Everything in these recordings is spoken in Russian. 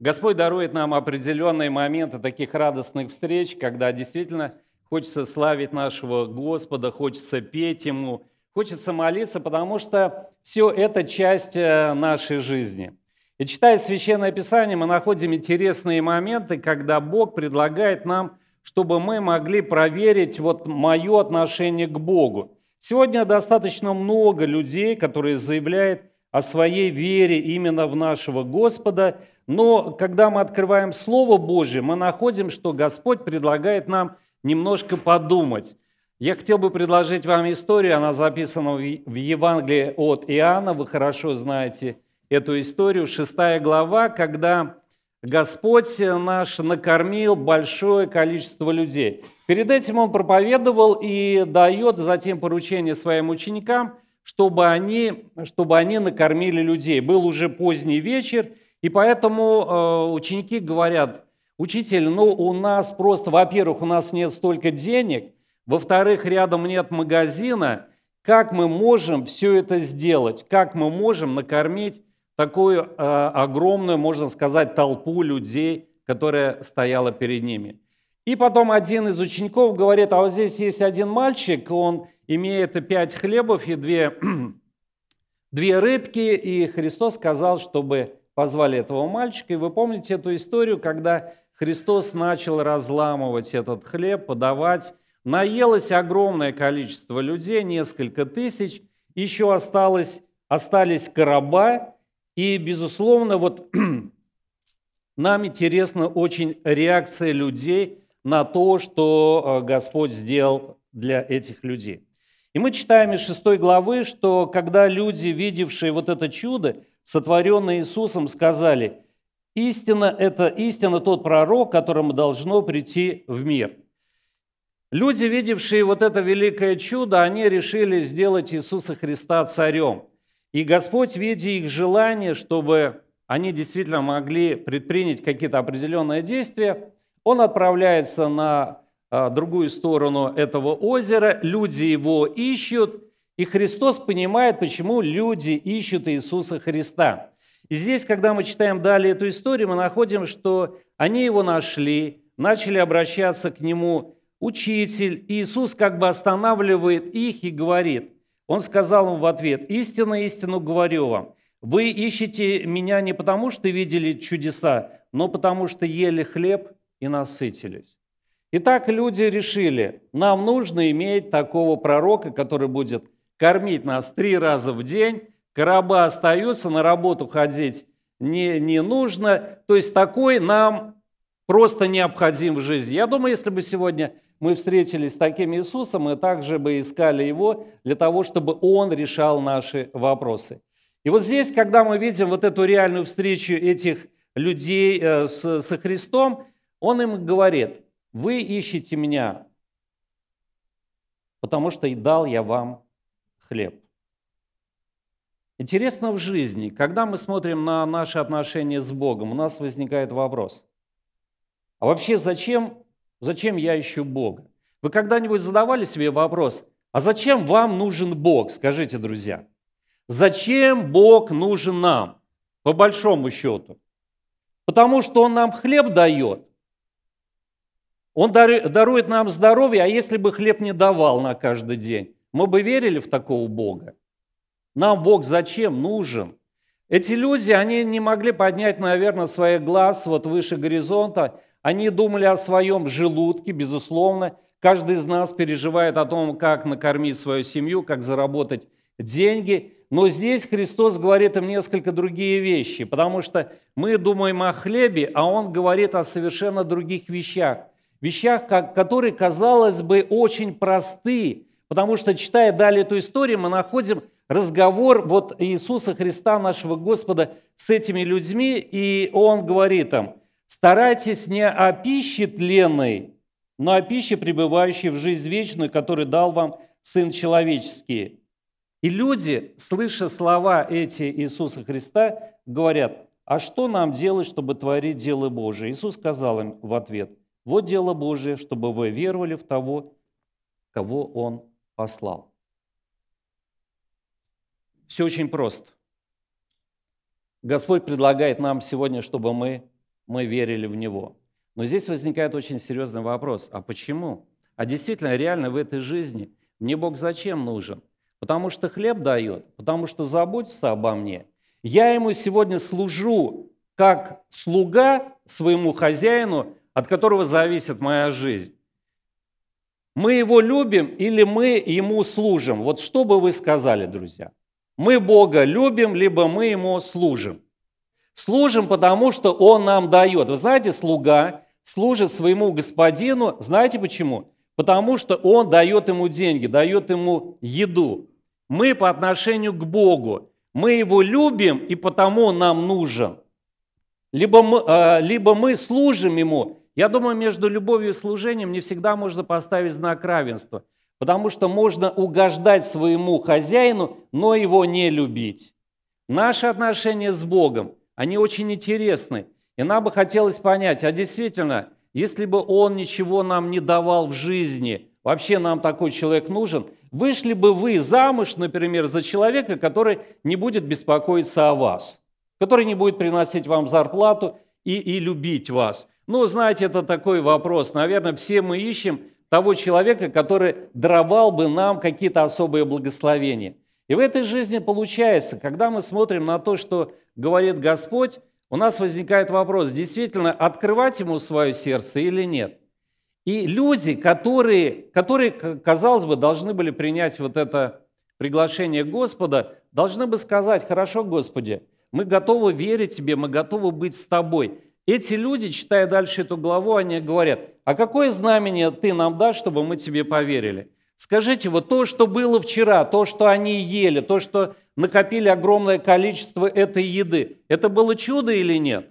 Господь дарует нам определенные моменты таких радостных встреч, когда действительно хочется славить нашего Господа, хочется петь Ему, хочется молиться, потому что все это часть э, нашей жизни. И читая Священное Писание, мы находим интересные моменты, когда Бог предлагает нам, чтобы мы могли проверить вот мое отношение к Богу. Сегодня достаточно много людей, которые заявляют о своей вере именно в нашего Господа, но когда мы открываем Слово Божье, мы находим, что Господь предлагает нам немножко подумать. Я хотел бы предложить вам историю, она записана в Евангелии от Иоанна, вы хорошо знаете эту историю, шестая глава, когда Господь наш накормил большое количество людей. Перед этим Он проповедовал и дает затем поручение своим ученикам, чтобы они, чтобы они накормили людей. Был уже поздний вечер, и поэтому э, ученики говорят, учитель, ну у нас просто, во-первых, у нас нет столько денег, во-вторых, рядом нет магазина, как мы можем все это сделать, как мы можем накормить такую э, огромную, можно сказать, толпу людей, которая стояла перед ними. И потом один из учеников говорит, а вот здесь есть один мальчик, он имеет пять хлебов и две, две рыбки, и Христос сказал, чтобы позвали этого мальчика. И вы помните эту историю, когда Христос начал разламывать этот хлеб, подавать. Наелось огромное количество людей, несколько тысяч. Еще осталось, остались короба. И, безусловно, вот нам интересна очень реакция людей на то, что э, Господь сделал для этих людей. И мы читаем из 6 главы, что когда люди, видевшие вот это чудо, сотворенное Иисусом, сказали, истина – это истина тот пророк, которому должно прийти в мир. Люди, видевшие вот это великое чудо, они решили сделать Иисуса Христа царем. И Господь, видя их желание, чтобы они действительно могли предпринять какие-то определенные действия, Он отправляется на другую сторону этого озера, люди его ищут, и Христос понимает, почему люди ищут Иисуса Христа. И здесь, когда мы читаем далее эту историю, мы находим, что они его нашли, начали обращаться к нему, учитель. И Иисус как бы останавливает их и говорит, он сказал им в ответ, «Истинно, истину говорю вам, вы ищете меня не потому, что видели чудеса, но потому, что ели хлеб и насытились». Итак, люди решили, нам нужно иметь такого пророка, который будет кормить нас три раза в день, короба остаются, на работу ходить не, не нужно. То есть такой нам просто необходим в жизни. Я думаю, если бы сегодня мы встретились с таким Иисусом, мы также бы искали Его для того, чтобы Он решал наши вопросы. И вот здесь, когда мы видим вот эту реальную встречу этих людей э, со Христом, Он им говорит, вы ищете меня, потому что и дал я вам хлеб. Интересно в жизни, когда мы смотрим на наши отношения с Богом, у нас возникает вопрос. А вообще зачем, зачем я ищу Бога? Вы когда-нибудь задавали себе вопрос, а зачем вам нужен Бог? Скажите, друзья. Зачем Бог нужен нам, по большому счету? Потому что Он нам хлеб дает. Он дарует нам здоровье, а если бы хлеб не давал на каждый день? Мы бы верили в такого Бога? Нам Бог зачем нужен? Эти люди, они не могли поднять, наверное, своих глаз вот выше горизонта. Они думали о своем желудке, безусловно. Каждый из нас переживает о том, как накормить свою семью, как заработать деньги. Но здесь Христос говорит им несколько другие вещи, потому что мы думаем о хлебе, а Он говорит о совершенно других вещах. Вещах, которые, казалось бы, очень просты, Потому что, читая далее эту историю, мы находим разговор вот Иисуса Христа, нашего Господа, с этими людьми, и Он говорит им, старайтесь не о пище тленной, но о пище, пребывающей в жизнь вечную, которую дал вам Сын Человеческий. И люди, слыша слова эти Иисуса Христа, говорят, а что нам делать, чтобы творить дело Божие? Иисус сказал им в ответ, вот дело Божие, чтобы вы веровали в того, кого Он послал. Все очень просто. Господь предлагает нам сегодня, чтобы мы мы верили в Него. Но здесь возникает очень серьезный вопрос. А почему? А действительно, реально в этой жизни мне Бог зачем нужен? Потому что хлеб дает, потому что заботится обо мне. Я Ему сегодня служу как слуга своему хозяину, от которого зависит моя жизнь. Мы Его любим или мы Ему служим? Вот что бы вы сказали, друзья? Мы Бога любим, либо мы Ему служим. Служим, потому что Он нам дает. Вы знаете, слуга служит своему господину, знаете почему? Потому что он дает ему деньги, дает ему еду. Мы по отношению к Богу, мы его любим, и потому он нам нужен. Либо мы, а, либо мы служим ему. Я думаю, между любовью и служением не всегда можно поставить знак равенства, потому что можно угождать своему хозяину, но его не любить. Наши отношения с Богом, они очень интересны – и нам бы хотелось понять, а действительно, если бы он ничего нам не давал в жизни, вообще нам такой человек нужен, вышли бы вы замуж, например, за человека, который не будет беспокоиться о вас, который не будет приносить вам зарплату и, и любить вас. Ну, знаете, это такой вопрос. Наверное, все мы ищем того человека, который даровал бы нам какие-то особые благословения. И в этой жизни получается, когда мы смотрим на то, что говорит Господь, у нас возникает вопрос, действительно открывать ему свое сердце или нет. И люди, которые, которые, казалось бы, должны были принять вот это приглашение Господа, должны бы сказать, хорошо, Господи, мы готовы верить Тебе, мы готовы быть с Тобой. Эти люди, читая дальше эту главу, они говорят, а какое знамение Ты нам дашь, чтобы мы Тебе поверили? Скажите, вот то, что было вчера, то, что они ели, то, что накопили огромное количество этой еды, это было чудо или нет?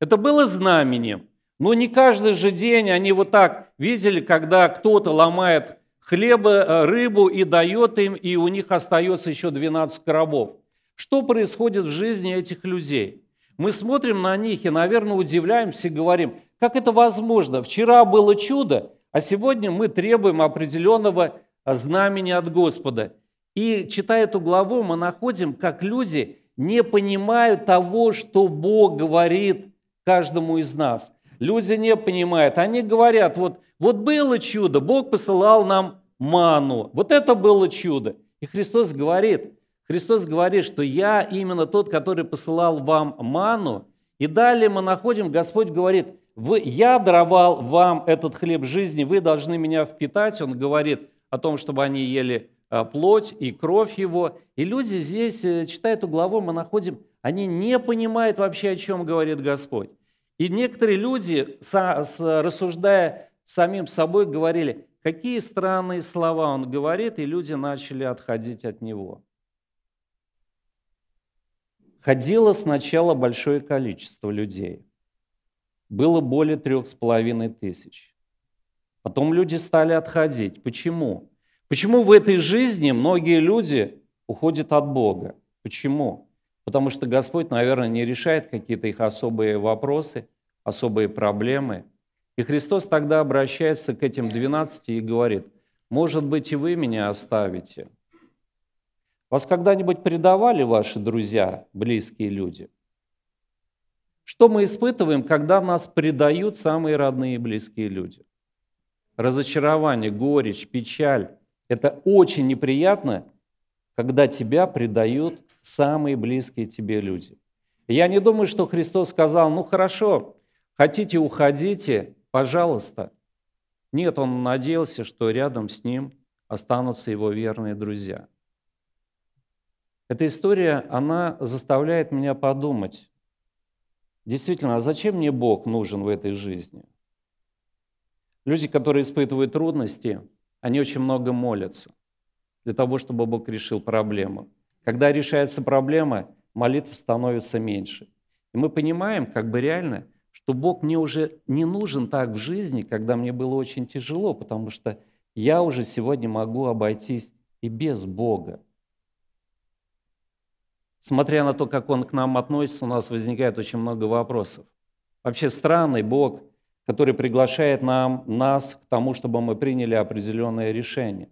Это было знамением. Но не каждый же день они вот так видели, когда кто-то ломает хлеба, э, рыбу и дает им, и у них остается еще 12 коробов. Что происходит в жизни этих людей? Мы смотрим на них и, наверное, удивляемся и говорим, как это возможно? Вчера было чудо, а сегодня мы требуем определенного знамени от Господа. И читая эту главу, мы находим, как люди не понимают того, что Бог говорит каждому из нас. Люди не понимают. Они говорят, вот, вот было чудо, Бог посылал нам ману. Вот это было чудо. И Христос говорит, Христос говорит, что я именно тот, который посылал вам ману. И далее мы находим, Господь говорит, вы, я даровал вам этот хлеб жизни, вы должны меня впитать. Он говорит, о том, чтобы они ели а, плоть и кровь его. И люди здесь, э, читая эту главу, мы находим, они не понимают вообще, о чем говорит Господь. И некоторые люди, рассуждая самим собой, говорили, какие странные слова он говорит, и люди начали отходить от него. Ходило сначала большое количество людей. Было более трех с половиной тысяч. Потом люди стали отходить. Почему? Почему в этой жизни многие люди уходят от Бога? Почему? Потому что Господь, наверное, не решает какие-то их особые вопросы, особые проблемы. И Христос тогда обращается к этим 12 и говорит, может быть, и вы меня оставите. Вас когда-нибудь предавали ваши друзья, близкие люди? Что мы испытываем, когда нас предают самые родные и близкие люди? разочарование, горечь, печаль. Это очень неприятно, когда тебя предают самые близкие тебе люди. Я не думаю, что Христос сказал, ну хорошо, хотите уходите, пожалуйста. Нет, он надеялся, что рядом с ним останутся его верные друзья. Эта история, она заставляет меня подумать, действительно, а зачем мне Бог нужен в этой жизни – Люди, которые испытывают трудности, они очень много молятся для того, чтобы Бог решил проблему. Когда решается проблема, молитв становится меньше. И мы понимаем, как бы реально, что Бог мне уже не нужен так в жизни, когда мне было очень тяжело, потому что я уже сегодня могу обойтись и без Бога. Смотря на то, как Он к нам относится, у нас возникает очень много вопросов. Вообще странный Бог – который приглашает нам, нас к тому, чтобы мы приняли определенное решение.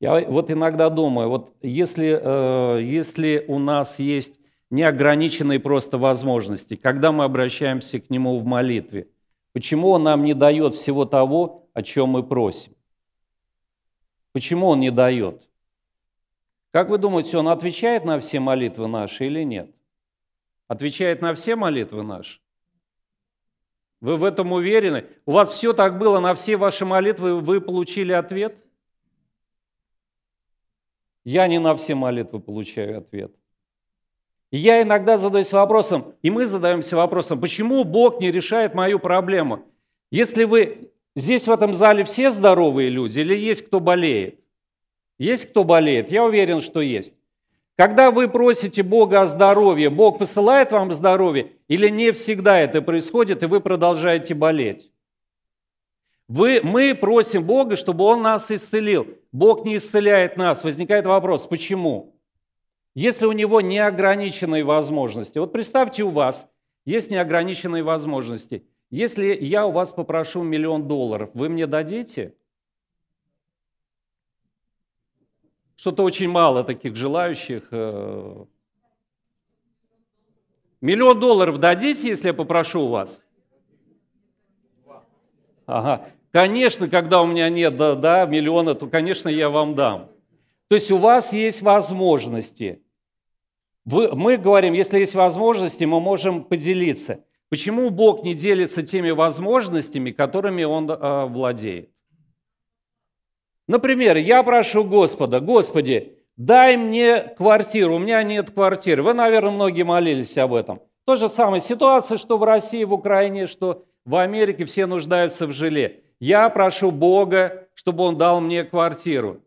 Я вот иногда думаю, вот если, э, если у нас есть неограниченные просто возможности, когда мы обращаемся к Нему в молитве. Почему Он нам не дает всего того, о чем мы просим? Почему Он не дает? Как вы думаете, Он отвечает на все молитвы наши или нет? Отвечает на все молитвы наши? Вы в этом уверены? У вас все так было, на все ваши молитвы вы получили ответ? Я не на все молитвы получаю ответ. И я иногда задаюсь вопросом, и мы задаемся вопросом, почему Бог не решает мою проблему? Если вы здесь в этом зале все здоровые люди или есть кто болеет? Есть кто болеет? Я уверен, что есть. Когда вы просите Бога о здоровье, Бог посылает вам здоровье или не всегда это происходит, и вы продолжаете болеть? Вы, мы просим Бога, чтобы Он нас исцелил. Бог не исцеляет нас. Возникает вопрос, почему? Если у Него неограниченные возможности. Вот представьте, у вас есть неограниченные возможности. Если я у вас попрошу миллион долларов, вы мне дадите? Что-то очень мало таких желающих. Э. Миллион долларов дадите, если я попрошу у вас? Ага. Конечно, когда у меня нет да, да, миллиона, то, конечно, я вам дам. То есть у вас есть возможности. Вы, мы говорим, если есть возможности, мы можем поделиться. Почему Бог не делится теми возможностями, которыми Он э, владеет? Например, я прошу Господа, Господи, дай мне квартиру, у меня нет квартиры. Вы, наверное, многие молились об этом. То же самое ситуация, что в России, в Украине, что в Америке все нуждаются в жиле. Я прошу Бога, чтобы Он дал мне квартиру,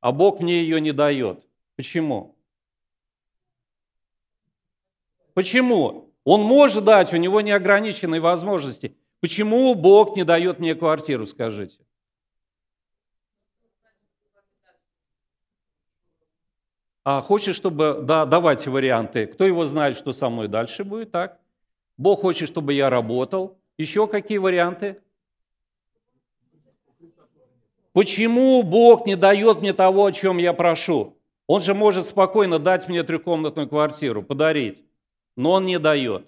а Бог мне ее не дает. Почему? Почему? Он может дать, у него неограниченные возможности. Почему Бог не дает мне квартиру, скажите? А хочет, чтобы... Да, давайте варианты. Кто его знает, что со мной дальше будет, так? Бог хочет, чтобы я работал. Еще какие варианты? Почему Бог не дает мне того, о чем я прошу? Он же может спокойно дать мне трехкомнатную квартиру, подарить. Но он не дает.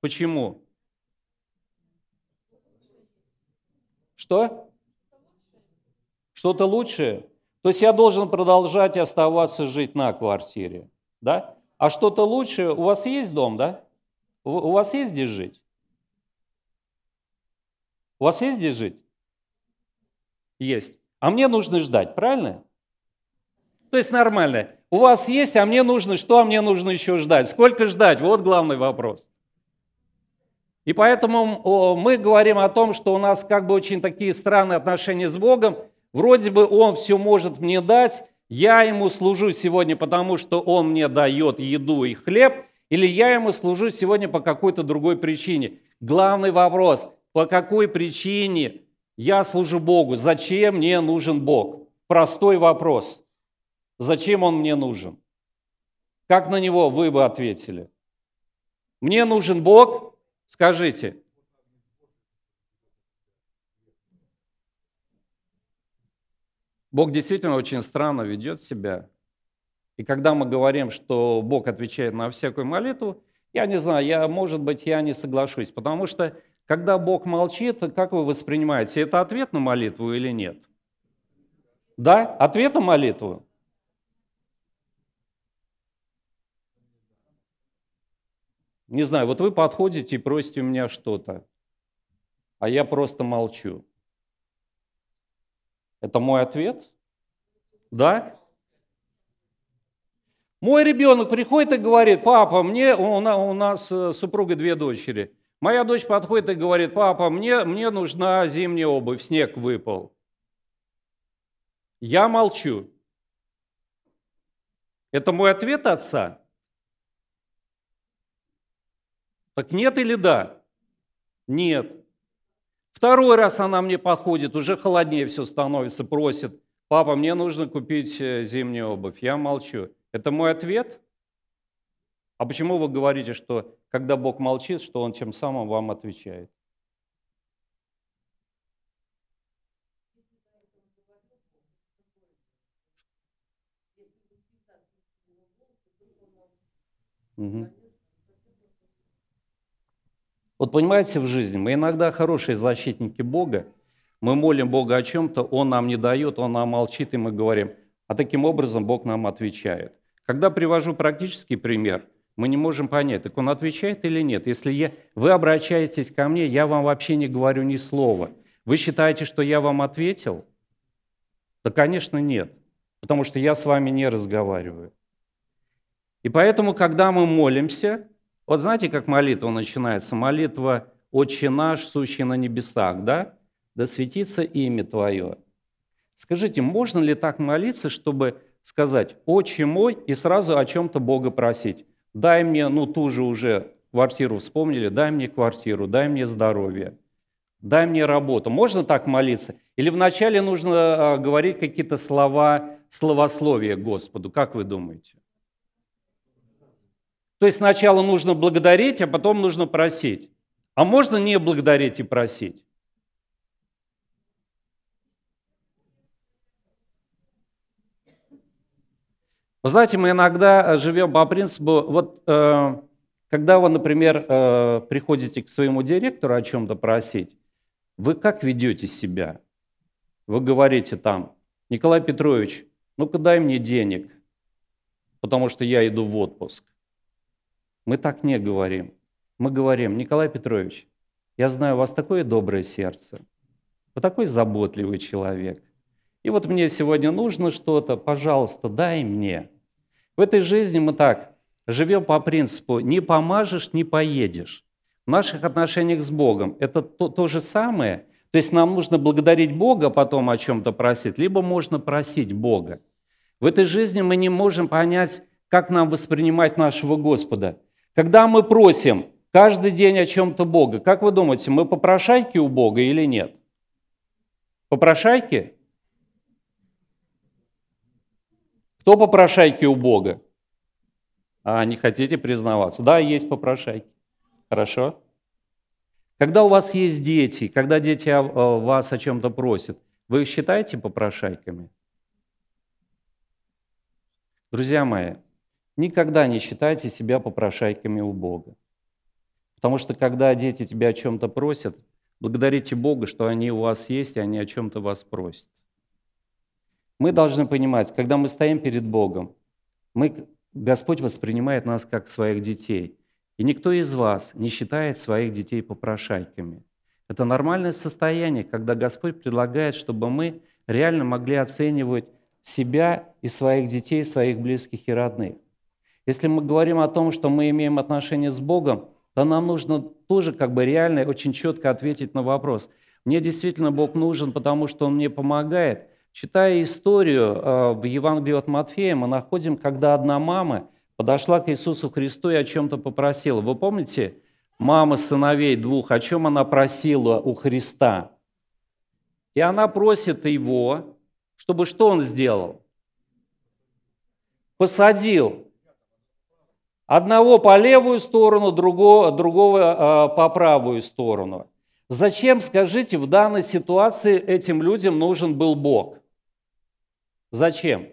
Почему? Что? Что-то лучшее? То есть я должен продолжать оставаться жить на квартире, да? А что-то лучше, у вас есть дом, да? У вас есть здесь жить? У вас есть здесь жить? Есть. А мне нужно ждать, правильно? То есть нормально. У вас есть, а мне нужно что? А мне нужно еще ждать. Сколько ждать? Вот главный вопрос. И поэтому мы говорим о том, что у нас как бы очень такие странные отношения с Богом – Вроде бы Он все может мне дать, я Ему служу сегодня, потому что Он мне дает еду и хлеб, или я Ему служу сегодня по какой-то другой причине. Главный вопрос, по какой причине я служу Богу? Зачем мне нужен Бог? Простой вопрос. Зачем Он мне нужен? Как на него вы бы ответили? Мне нужен Бог? Скажите. Бог действительно очень странно ведет себя. И когда мы говорим, что Бог отвечает на всякую молитву, я не знаю, я, может быть, я не соглашусь, потому что когда Бог молчит, как вы воспринимаете, это ответ на молитву или нет? Да, ответ на молитву. Не знаю, вот вы подходите и просите у меня что-то, а я просто молчу. Это мой ответ? Да? Мой ребенок приходит и говорит, папа, мне, у нас э, супруга две дочери. Моя дочь подходит и говорит, папа, мне, мне нужна зимняя обувь, снег выпал. Я молчу. Это мой ответ отца? Так нет или да? Нет. Второй раз она мне подходит, уже холоднее все становится, просит, папа, мне нужно купить э, зимнюю обувь. Я молчу. Это мой ответ? А почему вы говорите, что когда Бог молчит, что Он тем самым вам отвечает? Угу. Вот понимаете, в жизни мы иногда хорошие защитники Бога, мы молим Бога о чем-то, Он нам не дает, Он нам молчит, и мы говорим, а таким образом Бог нам отвечает. Когда привожу практический пример, мы не можем понять, так Он отвечает или нет. Если я, вы обращаетесь ко мне, я вам вообще не говорю ни слова. Вы считаете, что я вам ответил? Да, конечно, нет, потому что я с вами не разговариваю. И поэтому, когда мы молимся, вот знаете, как молитва начинается? Молитва «Отче наш, сущий на небесах», да? «Да светится имя Твое». Скажите, можно ли так молиться, чтобы сказать «Отче мой» и сразу о чем-то Бога просить? Дай мне, ну, ту же уже квартиру вспомнили, дай мне квартиру, дай мне здоровье, дай мне работу. Можно так молиться? Или вначале нужно а, говорить какие-то слова, словословия Господу? Как вы думаете? То есть сначала нужно благодарить, а потом нужно просить. А можно не благодарить и просить? Вы знаете, мы иногда живем по принципу, вот э, когда вы, например, э, приходите к своему директору о чем-то просить, вы как ведете себя? Вы говорите там, Николай Петрович, ну-ка дай мне денег, потому что я иду в отпуск. Мы так не говорим. Мы говорим, Николай Петрович, я знаю, у вас такое доброе сердце, вы такой заботливый человек. И вот мне сегодня нужно что-то, пожалуйста, дай мне. В этой жизни мы так живем по принципу «не помажешь, не поедешь». В наших отношениях с Богом это то, то же самое. То есть нам нужно благодарить Бога, потом о чем-то просить, либо можно просить Бога. В этой жизни мы не можем понять, как нам воспринимать нашего Господа – когда мы просим каждый день о чем-то Бога, как вы думаете, мы попрошайки у Бога или нет? Попрошайки? Кто попрошайки у Бога? А, не хотите признаваться? Да, есть попрошайки. Хорошо. Когда у вас есть дети, когда дети вас о чем-то просят, вы их считаете попрошайками? Друзья мои, Никогда не считайте себя попрошайками у Бога. Потому что когда дети тебя о чем-то просят, благодарите Бога, что они у вас есть, и они о чем-то вас просят. Мы должны понимать, когда мы стоим перед Богом, мы, Господь воспринимает нас как своих детей. И никто из вас не считает своих детей попрошайками. Это нормальное состояние, когда Господь предлагает, чтобы мы реально могли оценивать себя и своих детей, своих близких и родных. Если мы говорим о том, что мы имеем отношение с Богом, то нам нужно тоже как бы реально очень четко ответить на вопрос. Мне действительно Бог нужен, потому что Он мне помогает. Читая историю э, в Евангелии от Матфея, мы находим, когда одна мама подошла к Иисусу Христу и о чем-то попросила. Вы помните, мама сыновей двух, о чем она просила у Христа? И она просит его, чтобы что он сделал? Посадил Одного по левую сторону, другого, другого э, по правую сторону. Зачем, скажите, в данной ситуации этим людям нужен был Бог? Зачем?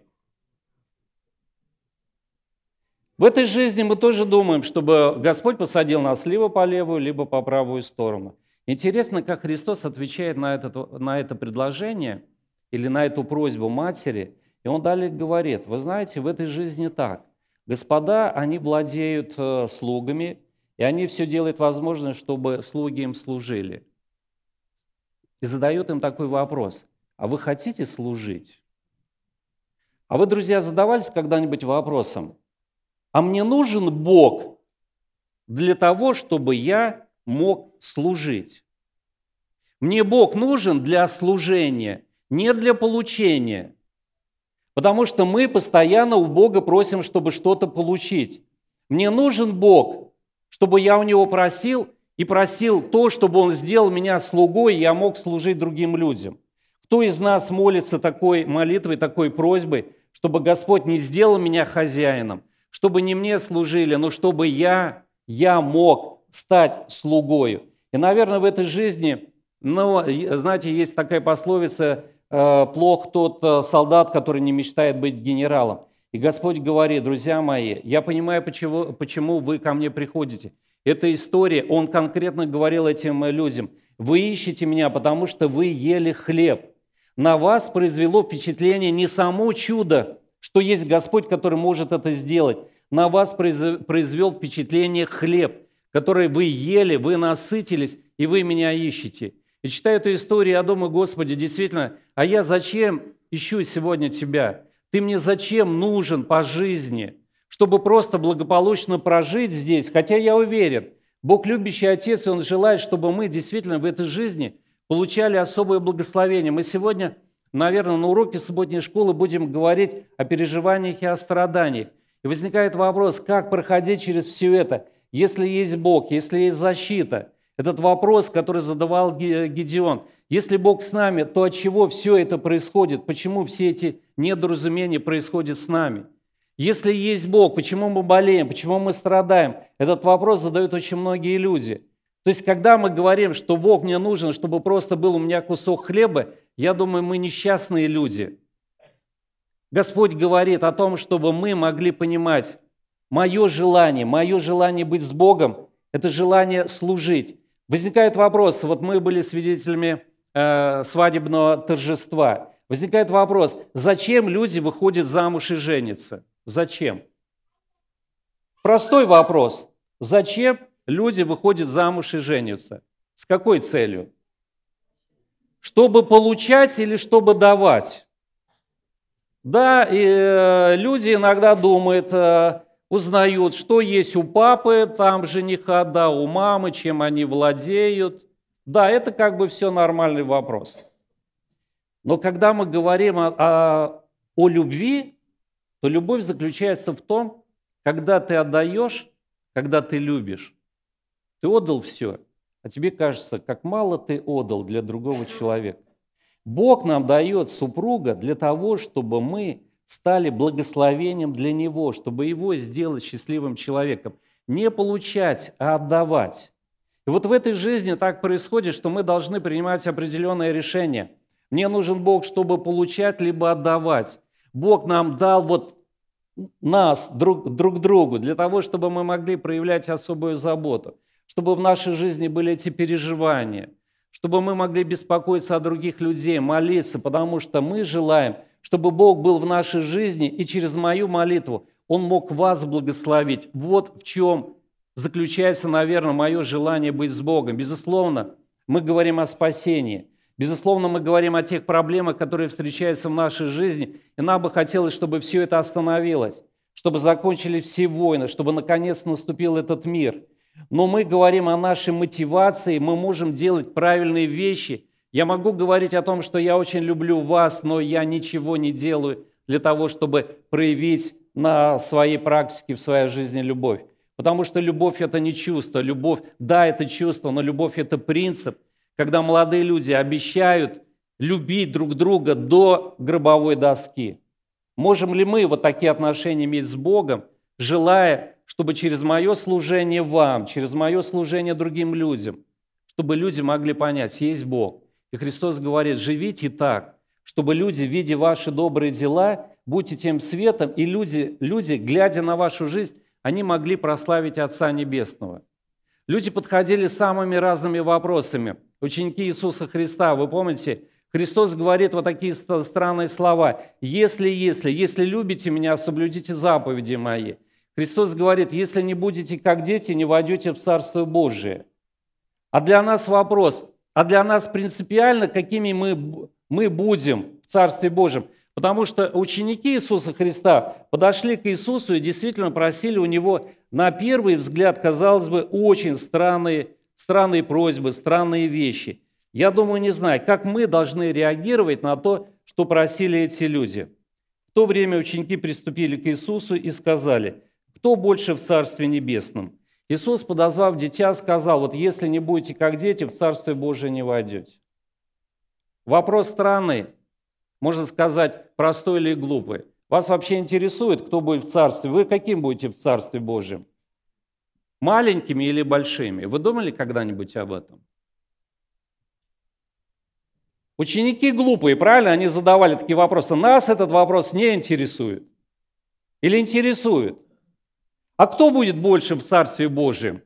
В этой жизни мы тоже думаем, чтобы Господь посадил нас либо по левую, либо по правую сторону. Интересно, как Христос отвечает на это, на это предложение или на эту просьбу матери. И он далее говорит, вы знаете, в этой жизни так. Господа, они владеют э, слугами, и они все делают возможное, чтобы слуги им служили. И задают им такой вопрос, а вы хотите служить? А вы, друзья, задавались когда-нибудь вопросом, а мне нужен Бог для того, чтобы я мог служить? Мне Бог нужен для служения, не для получения. Потому что мы постоянно у Бога просим, чтобы что-то получить. Мне нужен Бог, чтобы я у Него просил и просил то, чтобы Он сделал меня слугой, и я мог служить другим людям. Кто из нас молится такой молитвой, такой просьбой, чтобы Господь не сделал меня хозяином, чтобы не мне служили, но чтобы я, я мог стать слугою. И, наверное, в этой жизни, ну, знаете, есть такая пословица – плох тот э, солдат, который не мечтает быть генералом. И Господь говорит, друзья мои, я понимаю, почему, почему вы ко мне приходите. Эта история, Он конкретно говорил этим людям, вы ищете меня, потому что вы ели хлеб. На вас произвело впечатление не само чудо, что есть Господь, который может это сделать. На вас произвел впечатление хлеб, который вы ели, вы насытились, и вы меня ищете. И читаю эту историю, я думаю, Господи, действительно, а я зачем ищу сегодня Тебя? Ты мне зачем нужен по жизни? Чтобы просто благополучно прожить здесь, хотя я уверен, Бог любящий Отец, и Он желает, чтобы мы действительно в этой жизни получали особое благословение. Мы сегодня, наверное, на уроке субботней школы будем говорить о переживаниях и о страданиях. И возникает вопрос, как проходить через все это, если есть Бог, если есть защита. Этот вопрос, который задавал Гедеон. Если Бог с нами, то от чего все это происходит? Почему все эти недоразумения происходят с нами? Если есть Бог, почему мы болеем, почему мы страдаем? Этот вопрос задают очень многие люди. То есть, когда мы говорим, что Бог мне нужен, чтобы просто был у меня кусок хлеба, я думаю, мы несчастные люди. Господь говорит о том, чтобы мы могли понимать, мое желание, мое желание быть с Богом – это желание служить. Возникает вопрос, вот мы были свидетелями э, свадебного торжества. Возникает вопрос, зачем люди выходят замуж и женятся? Зачем? Простой вопрос. Зачем люди выходят замуж и женятся? С какой целью? Чтобы получать или чтобы давать? Да, и э, люди иногда думают, э, узнают, что есть у папы, там жениха, да, у мамы, чем они владеют. Да, это как бы все нормальный вопрос. Но когда мы говорим о, о, о любви, то любовь заключается в том, когда ты отдаешь, когда ты любишь. Ты отдал все, а тебе кажется, как мало ты отдал для другого человека. Бог нам дает супруга для того, чтобы мы стали благословением для него, чтобы его сделать счастливым человеком. Не получать, а отдавать. И вот в этой жизни так происходит, что мы должны принимать определенное решение. Мне нужен Бог, чтобы получать, либо отдавать. Бог нам дал вот нас друг, друг другу для того, чтобы мы могли проявлять особую заботу, чтобы в нашей жизни были эти переживания, чтобы мы могли беспокоиться о других людей, молиться, потому что мы желаем, чтобы Бог был в нашей жизни и через мою молитву Он мог вас благословить. Вот в чем заключается, наверное, мое желание быть с Богом. Безусловно, мы говорим о спасении – Безусловно, мы говорим о тех проблемах, которые встречаются в нашей жизни, и нам бы хотелось, чтобы все это остановилось, чтобы закончились все войны, чтобы наконец наступил этот мир. Но мы говорим о нашей мотивации, мы можем делать правильные вещи. Я могу говорить о том, что я очень люблю вас, но я ничего не делаю для того, чтобы проявить на своей практике, в своей жизни любовь. Потому что любовь – это не чувство. Любовь, да, это чувство, но любовь – это принцип – когда молодые люди обещают любить друг друга до гробовой доски. Можем ли мы вот такие отношения иметь с Богом, желая, чтобы через мое служение вам, через мое служение другим людям, чтобы люди могли понять, есть Бог. И Христос говорит, живите так, чтобы люди, видя ваши добрые дела, будьте тем светом, и люди, люди, глядя на вашу жизнь, они могли прославить Отца Небесного. Люди подходили самыми разными вопросами – ученики Иисуса Христа, вы помните, Христос говорит вот такие странные слова. «Если, если, если любите меня, соблюдите заповеди мои». Христос говорит, если не будете как дети, не войдете в Царство Божие. А для нас вопрос, а для нас принципиально, какими мы, мы будем в Царстве Божьем. Потому что ученики Иисуса Христа подошли к Иисусу и действительно просили у Него, на первый взгляд, казалось бы, очень странные странные просьбы, странные вещи. Я думаю, не знаю, как мы должны реагировать на то, что просили эти люди. В то время ученики приступили к Иисусу и сказали, кто больше в Царстве Небесном? Иисус, подозвав дитя, сказал, вот если не будете как дети, в Царствие Божие не войдете. Вопрос странный, можно сказать, простой или глупый. Вас вообще интересует, кто будет в Царстве? Вы каким будете в Царстве Божьем? Маленькими или большими? Вы думали когда-нибудь об этом? Ученики глупые, правильно? Они задавали такие вопросы. Нас этот вопрос не интересует. Или интересует? А кто будет больше в Царстве Божьем?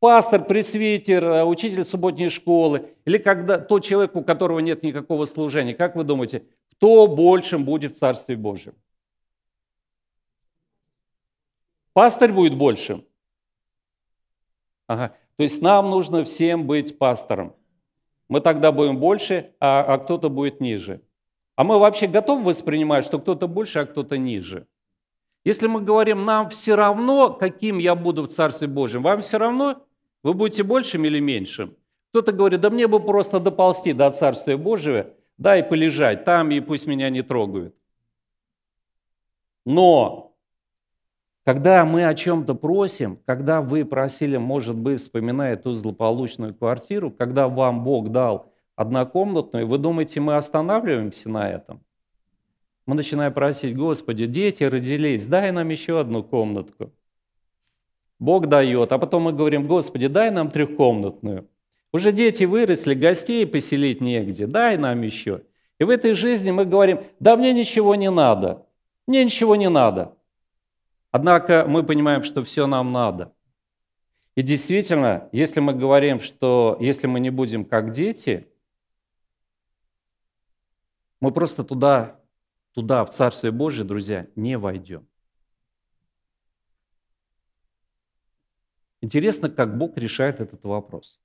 Пастор, пресвитер, э, учитель субботней школы или когда тот человек, у которого нет никакого служения? Как вы думаете, кто большим будет в Царстве Божьем? Пастырь будет большим? Ага. То есть нам нужно всем быть пастором. Мы тогда будем больше, а, а кто-то будет ниже. А мы вообще готовы воспринимать, что кто-то больше, а кто-то ниже? Если мы говорим, нам все равно, каким я буду в Царстве Божьем, вам все равно, вы будете большим или меньшим? Кто-то говорит, да мне бы просто доползти до Царствия Божьего, да, и полежать там, и пусть меня не трогают. Но когда мы о чем-то просим, когда вы просили, может быть, вспоминая ту злополучную квартиру, когда вам Бог дал однокомнатную, вы думаете, мы останавливаемся на этом? Мы начинаем просить, Господи, дети родились, дай нам еще одну комнатку. Бог дает, а потом мы говорим, Господи, дай нам трехкомнатную. Уже дети выросли, гостей поселить негде, дай нам еще. И в этой жизни мы говорим, да мне ничего не надо, мне ничего не надо. Однако мы понимаем, что все нам надо. И действительно, если мы говорим, что если мы не будем как дети, мы просто туда, туда, в Царствие Божие, друзья, не войдем. Интересно, как Бог решает этот вопрос.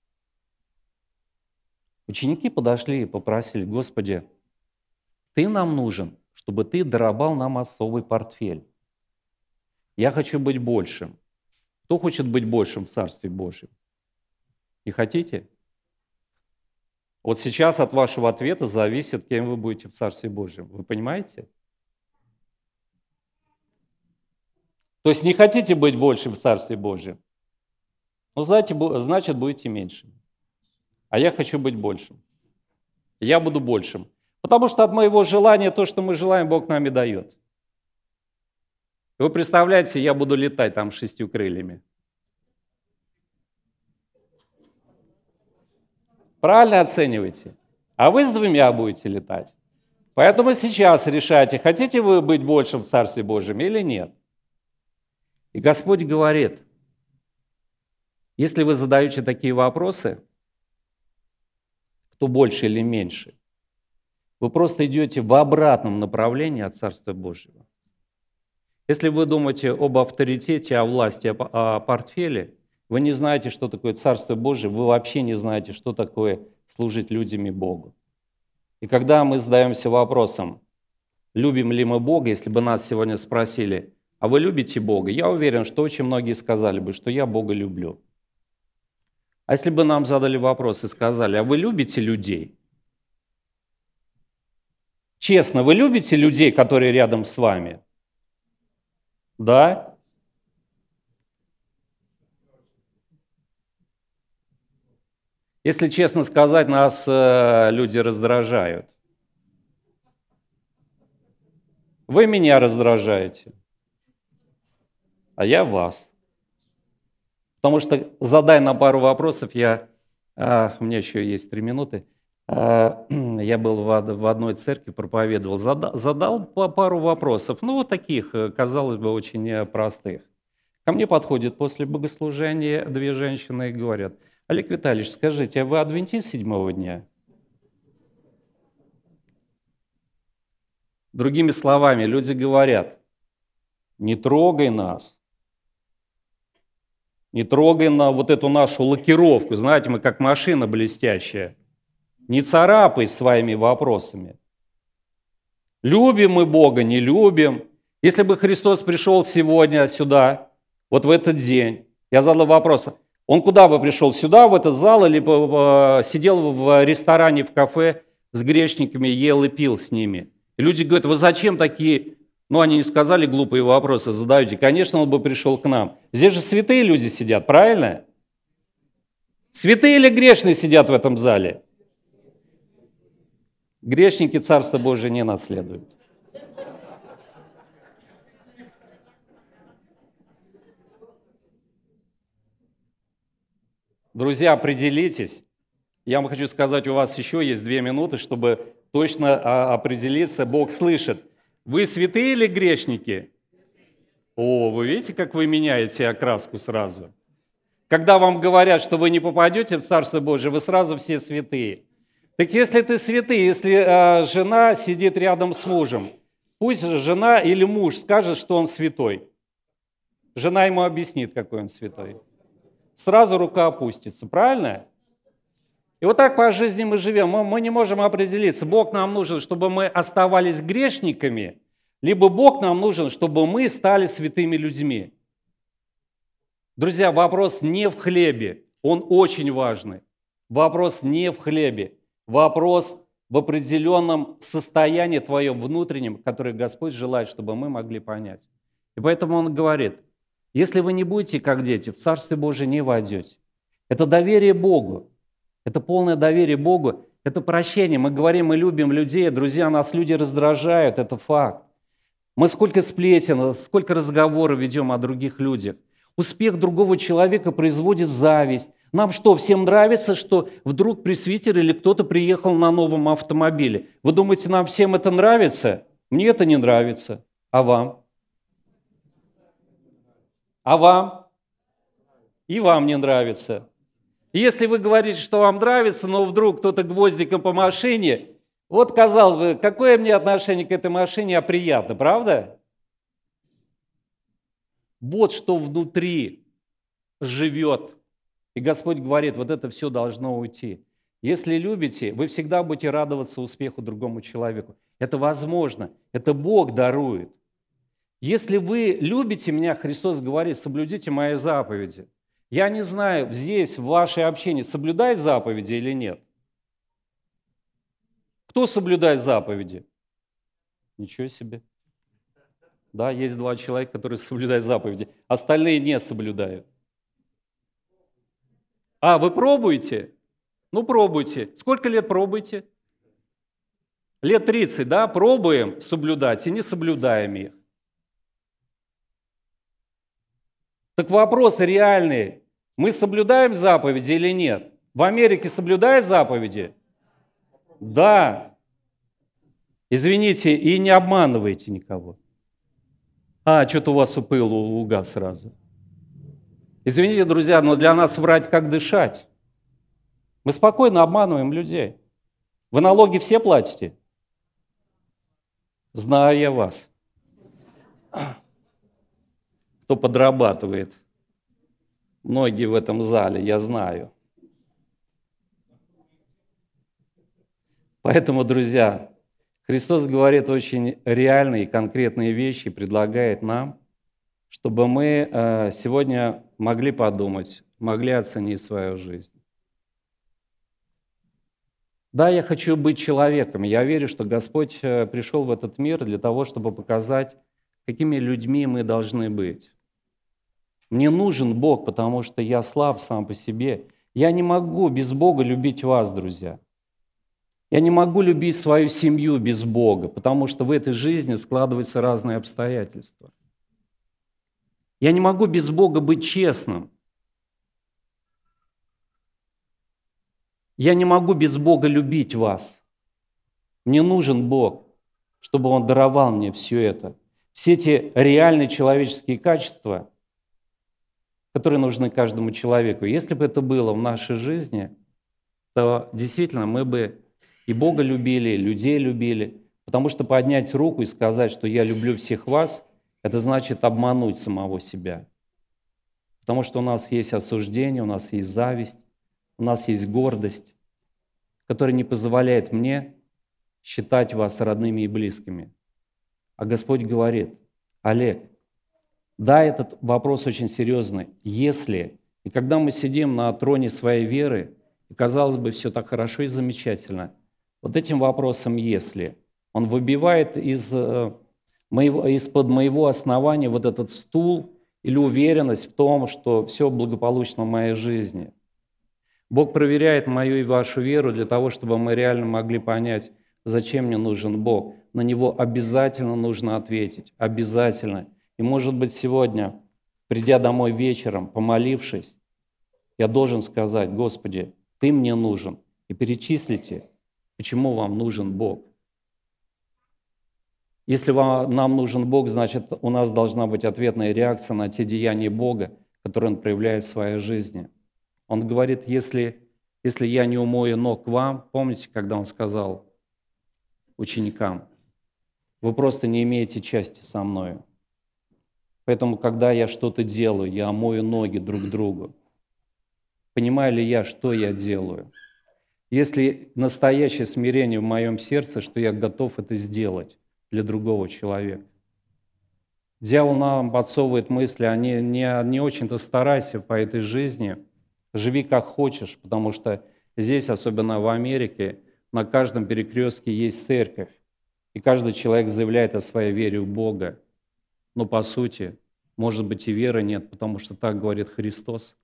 Ученики подошли и попросили, Господи, Ты нам нужен, чтобы Ты дорабал нам особый портфель. Я хочу быть большим. Кто хочет быть большим в Царстве Божьем? Не хотите? Вот сейчас от вашего ответа зависит, кем вы будете в Царстве Божьем. Вы понимаете? То есть не хотите быть большим в Царстве Божьем? Ну, знаете, значит, будете меньшим. А я хочу быть большим. Я буду большим. Потому что от моего желания то, что мы желаем, Бог нам и дает. Вы представляете, я буду летать там шестью крыльями. Правильно оцениваете? А вы с двумя будете летать. Поэтому сейчас решайте, хотите вы быть большим в Царстве Божьем или нет. И Господь говорит, если вы задаете такие вопросы, кто больше или меньше, вы просто идете в обратном направлении от Царства Божьего. Если вы думаете об авторитете, о власти, о портфеле, вы не знаете, что такое Царство Божие, вы вообще не знаете, что такое служить людьми Богу. И когда мы задаемся вопросом, любим ли мы Бога, если бы нас сегодня спросили, а вы любите Бога? Я уверен, что очень многие сказали бы, что я Бога люблю. А если бы нам задали вопрос и сказали, а вы любите людей? Честно, вы любите людей, которые рядом с вами? Да? Если честно сказать, нас э, люди раздражают. Вы меня раздражаете, а я вас. Потому что, задай на пару вопросов, я, а, у меня еще есть три минуты, а, я был в одной церкви, проповедовал, задал, задал пару вопросов, ну вот таких, э, казалось бы, очень э, простых. Ко мне подходят после богослужения две женщины и говорят, Олег Витальевич, скажите, а вы адвентист седьмого дня? Другими словами, люди говорят, не трогай нас, не трогай на вот эту нашу лакировку, знаете, мы как машина блестящая – не царапай своими вопросами. Любим мы Бога, не любим. Если бы Христос пришел сегодня сюда, вот в этот день, я задал вопрос, он куда бы пришел, сюда, в этот зал, или сидел в ресторане, в кафе с грешниками, ел и пил с ними? И люди говорят, вы зачем такие, ну они не сказали глупые вопросы, задаете. Конечно, он бы пришел к нам. Здесь же святые люди сидят, правильно? Святые или грешные сидят в этом зале? Грешники Царство Божие не наследуют. Друзья, определитесь. Я вам хочу сказать, у вас еще есть две минуты, чтобы точно а, определиться. Бог слышит. Вы святые или грешники? О, вы видите, как вы меняете окраску сразу? Когда вам говорят, что вы не попадете в Царство Божие, вы сразу все святые. Так если ты святый, если э, жена сидит рядом с мужем, пусть жена или муж скажет, что он святой. Жена ему объяснит, какой он святой. Сразу рука опустится, правильно? И вот так по жизни мы живем. Мы, мы не можем определиться, Бог нам нужен, чтобы мы оставались грешниками, либо Бог нам нужен, чтобы мы стали святыми людьми. Друзья, вопрос не в хлебе, он очень важный. Вопрос не в хлебе, вопрос в определенном состоянии твоем внутреннем, которое Господь желает, чтобы мы могли понять. И поэтому Он говорит, если вы не будете как дети, в Царствие Божие не войдете. Это доверие Богу. Это полное доверие Богу. Это прощение. Мы говорим, мы любим людей. Друзья, нас люди раздражают. Это факт. Мы сколько сплетен, сколько разговоров ведем о других людях. Успех другого человека производит зависть. Нам что, всем нравится, что вдруг пресвитер или кто-то приехал на новом автомобиле? Вы думаете, нам всем это нравится? Мне это не нравится. А вам? А вам? И вам не нравится. Если вы говорите, что вам нравится, но вдруг кто-то гвоздиком по машине, вот, казалось бы, какое мне отношение к этой машине, а приятно, правда? Вот что внутри живет. И Господь говорит, вот это все должно уйти. Если любите, вы всегда будете радоваться успеху другому человеку. Это возможно, это Бог дарует. Если вы любите меня, Христос говорит, соблюдите мои заповеди. Я не знаю, здесь, в вашей общении, соблюдает заповеди или нет. Кто соблюдает заповеди? Ничего себе. Да, есть два человека, которые соблюдают заповеди. Остальные не соблюдают. А, вы пробуете? Ну, пробуйте. Сколько лет пробуете? Лет 30, да? Пробуем соблюдать и не соблюдаем их. Так вопрос реальный. Мы соблюдаем заповеди или нет? В Америке соблюдают заповеди? Да. Извините, и не обманывайте никого. А, что-то у вас упыл угас сразу. Извините, друзья, но для нас врать как дышать. Мы спокойно обманываем людей. Вы налоги все платите? Знаю я вас кто подрабатывает. Многие в этом зале, я знаю. Поэтому, друзья, Христос говорит очень реальные и конкретные вещи, предлагает нам, чтобы мы э, сегодня могли подумать, могли оценить свою жизнь. Да, я хочу быть человеком. Я верю, что Господь э, пришел в этот мир для того, чтобы показать, какими людьми мы должны быть. Мне нужен Бог, потому что я слаб сам по себе. Я не могу без Бога любить вас, друзья. Я не могу любить свою семью без Бога, потому что в этой жизни складываются разные обстоятельства. Я не могу без Бога быть честным. Я не могу без Бога любить вас. Мне нужен Бог, чтобы Он даровал мне все это. Все эти реальные человеческие качества – которые нужны каждому человеку. Если бы это было в нашей жизни, то действительно мы бы и Бога любили, и людей любили, потому что поднять руку и сказать, что я люблю всех вас, это значит обмануть самого себя. Потому что у нас есть осуждение, у нас есть зависть, у нас есть гордость, которая не позволяет мне считать вас родными и близкими. А Господь говорит, Олег, да, этот вопрос очень серьезный. Если, и когда мы сидим на троне своей веры, и казалось бы, все так хорошо и замечательно, вот этим вопросом «если», он выбивает из, э, моего, из-под моего основания вот этот стул или уверенность в том, что все благополучно в моей жизни. Бог проверяет мою и вашу веру для того, чтобы мы реально могли понять, зачем мне нужен Бог. На него обязательно нужно ответить. Обязательно. И, может быть, сегодня, придя домой вечером, помолившись, я должен сказать, Господи, Ты мне нужен. И перечислите, почему вам нужен Бог. Если вам, нам нужен Бог, значит, у нас должна быть ответная реакция на те деяния Бога, которые Он проявляет в своей жизни. Он говорит, если, если я не умою ног вам, помните, когда Он сказал ученикам, вы просто не имеете части со мною. Поэтому, когда я что-то делаю, я омою ноги друг другу. Понимаю ли я, что я делаю? Если настоящее смирение в моем сердце, что я готов это сделать для другого человека. Дьявол нам подсовывает мысли, а не, не очень-то старайся по этой жизни, живи как хочешь, потому что здесь, особенно в Америке, на каждом перекрестке есть церковь, и каждый человек заявляет о своей вере в Бога. Но по сути, может быть и веры нет, потому что так говорит Христос.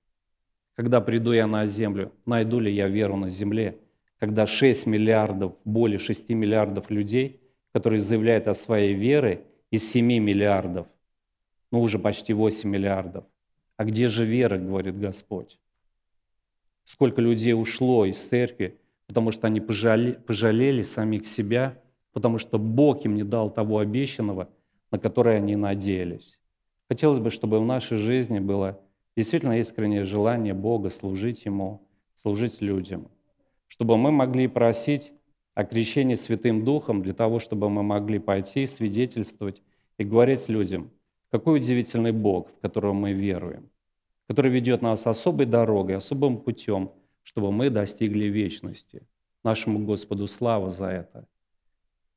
Когда приду я на землю, найду ли я веру на земле? Когда 6 миллиардов, более 6 миллиардов людей, которые заявляют о своей вере, из 7 миллиардов, ну уже почти 8 миллиардов. А где же вера, говорит Господь? Сколько людей ушло из церкви, потому что они пожалели, пожалели самих себя, потому что Бог им не дал того обещанного, на которое они надеялись. Хотелось бы, чтобы в нашей жизни было действительно искреннее желание Бога служить Ему, служить людям, чтобы мы могли просить о крещении Святым Духом для того, чтобы мы могли пойти свидетельствовать и говорить людям, какой удивительный Бог, в которого мы веруем, который ведет нас особой дорогой, особым путем, чтобы мы достигли вечности. Нашему Господу слава за это.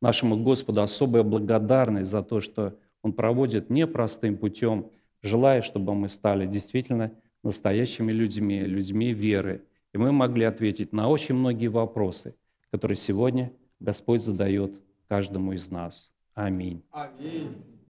Нашему Господу особая благодарность за то, что Он проводит непростым путем, желая, чтобы мы стали действительно настоящими людьми, людьми веры, и мы могли ответить на очень многие вопросы, которые сегодня Господь задает каждому из нас. Аминь. Аминь.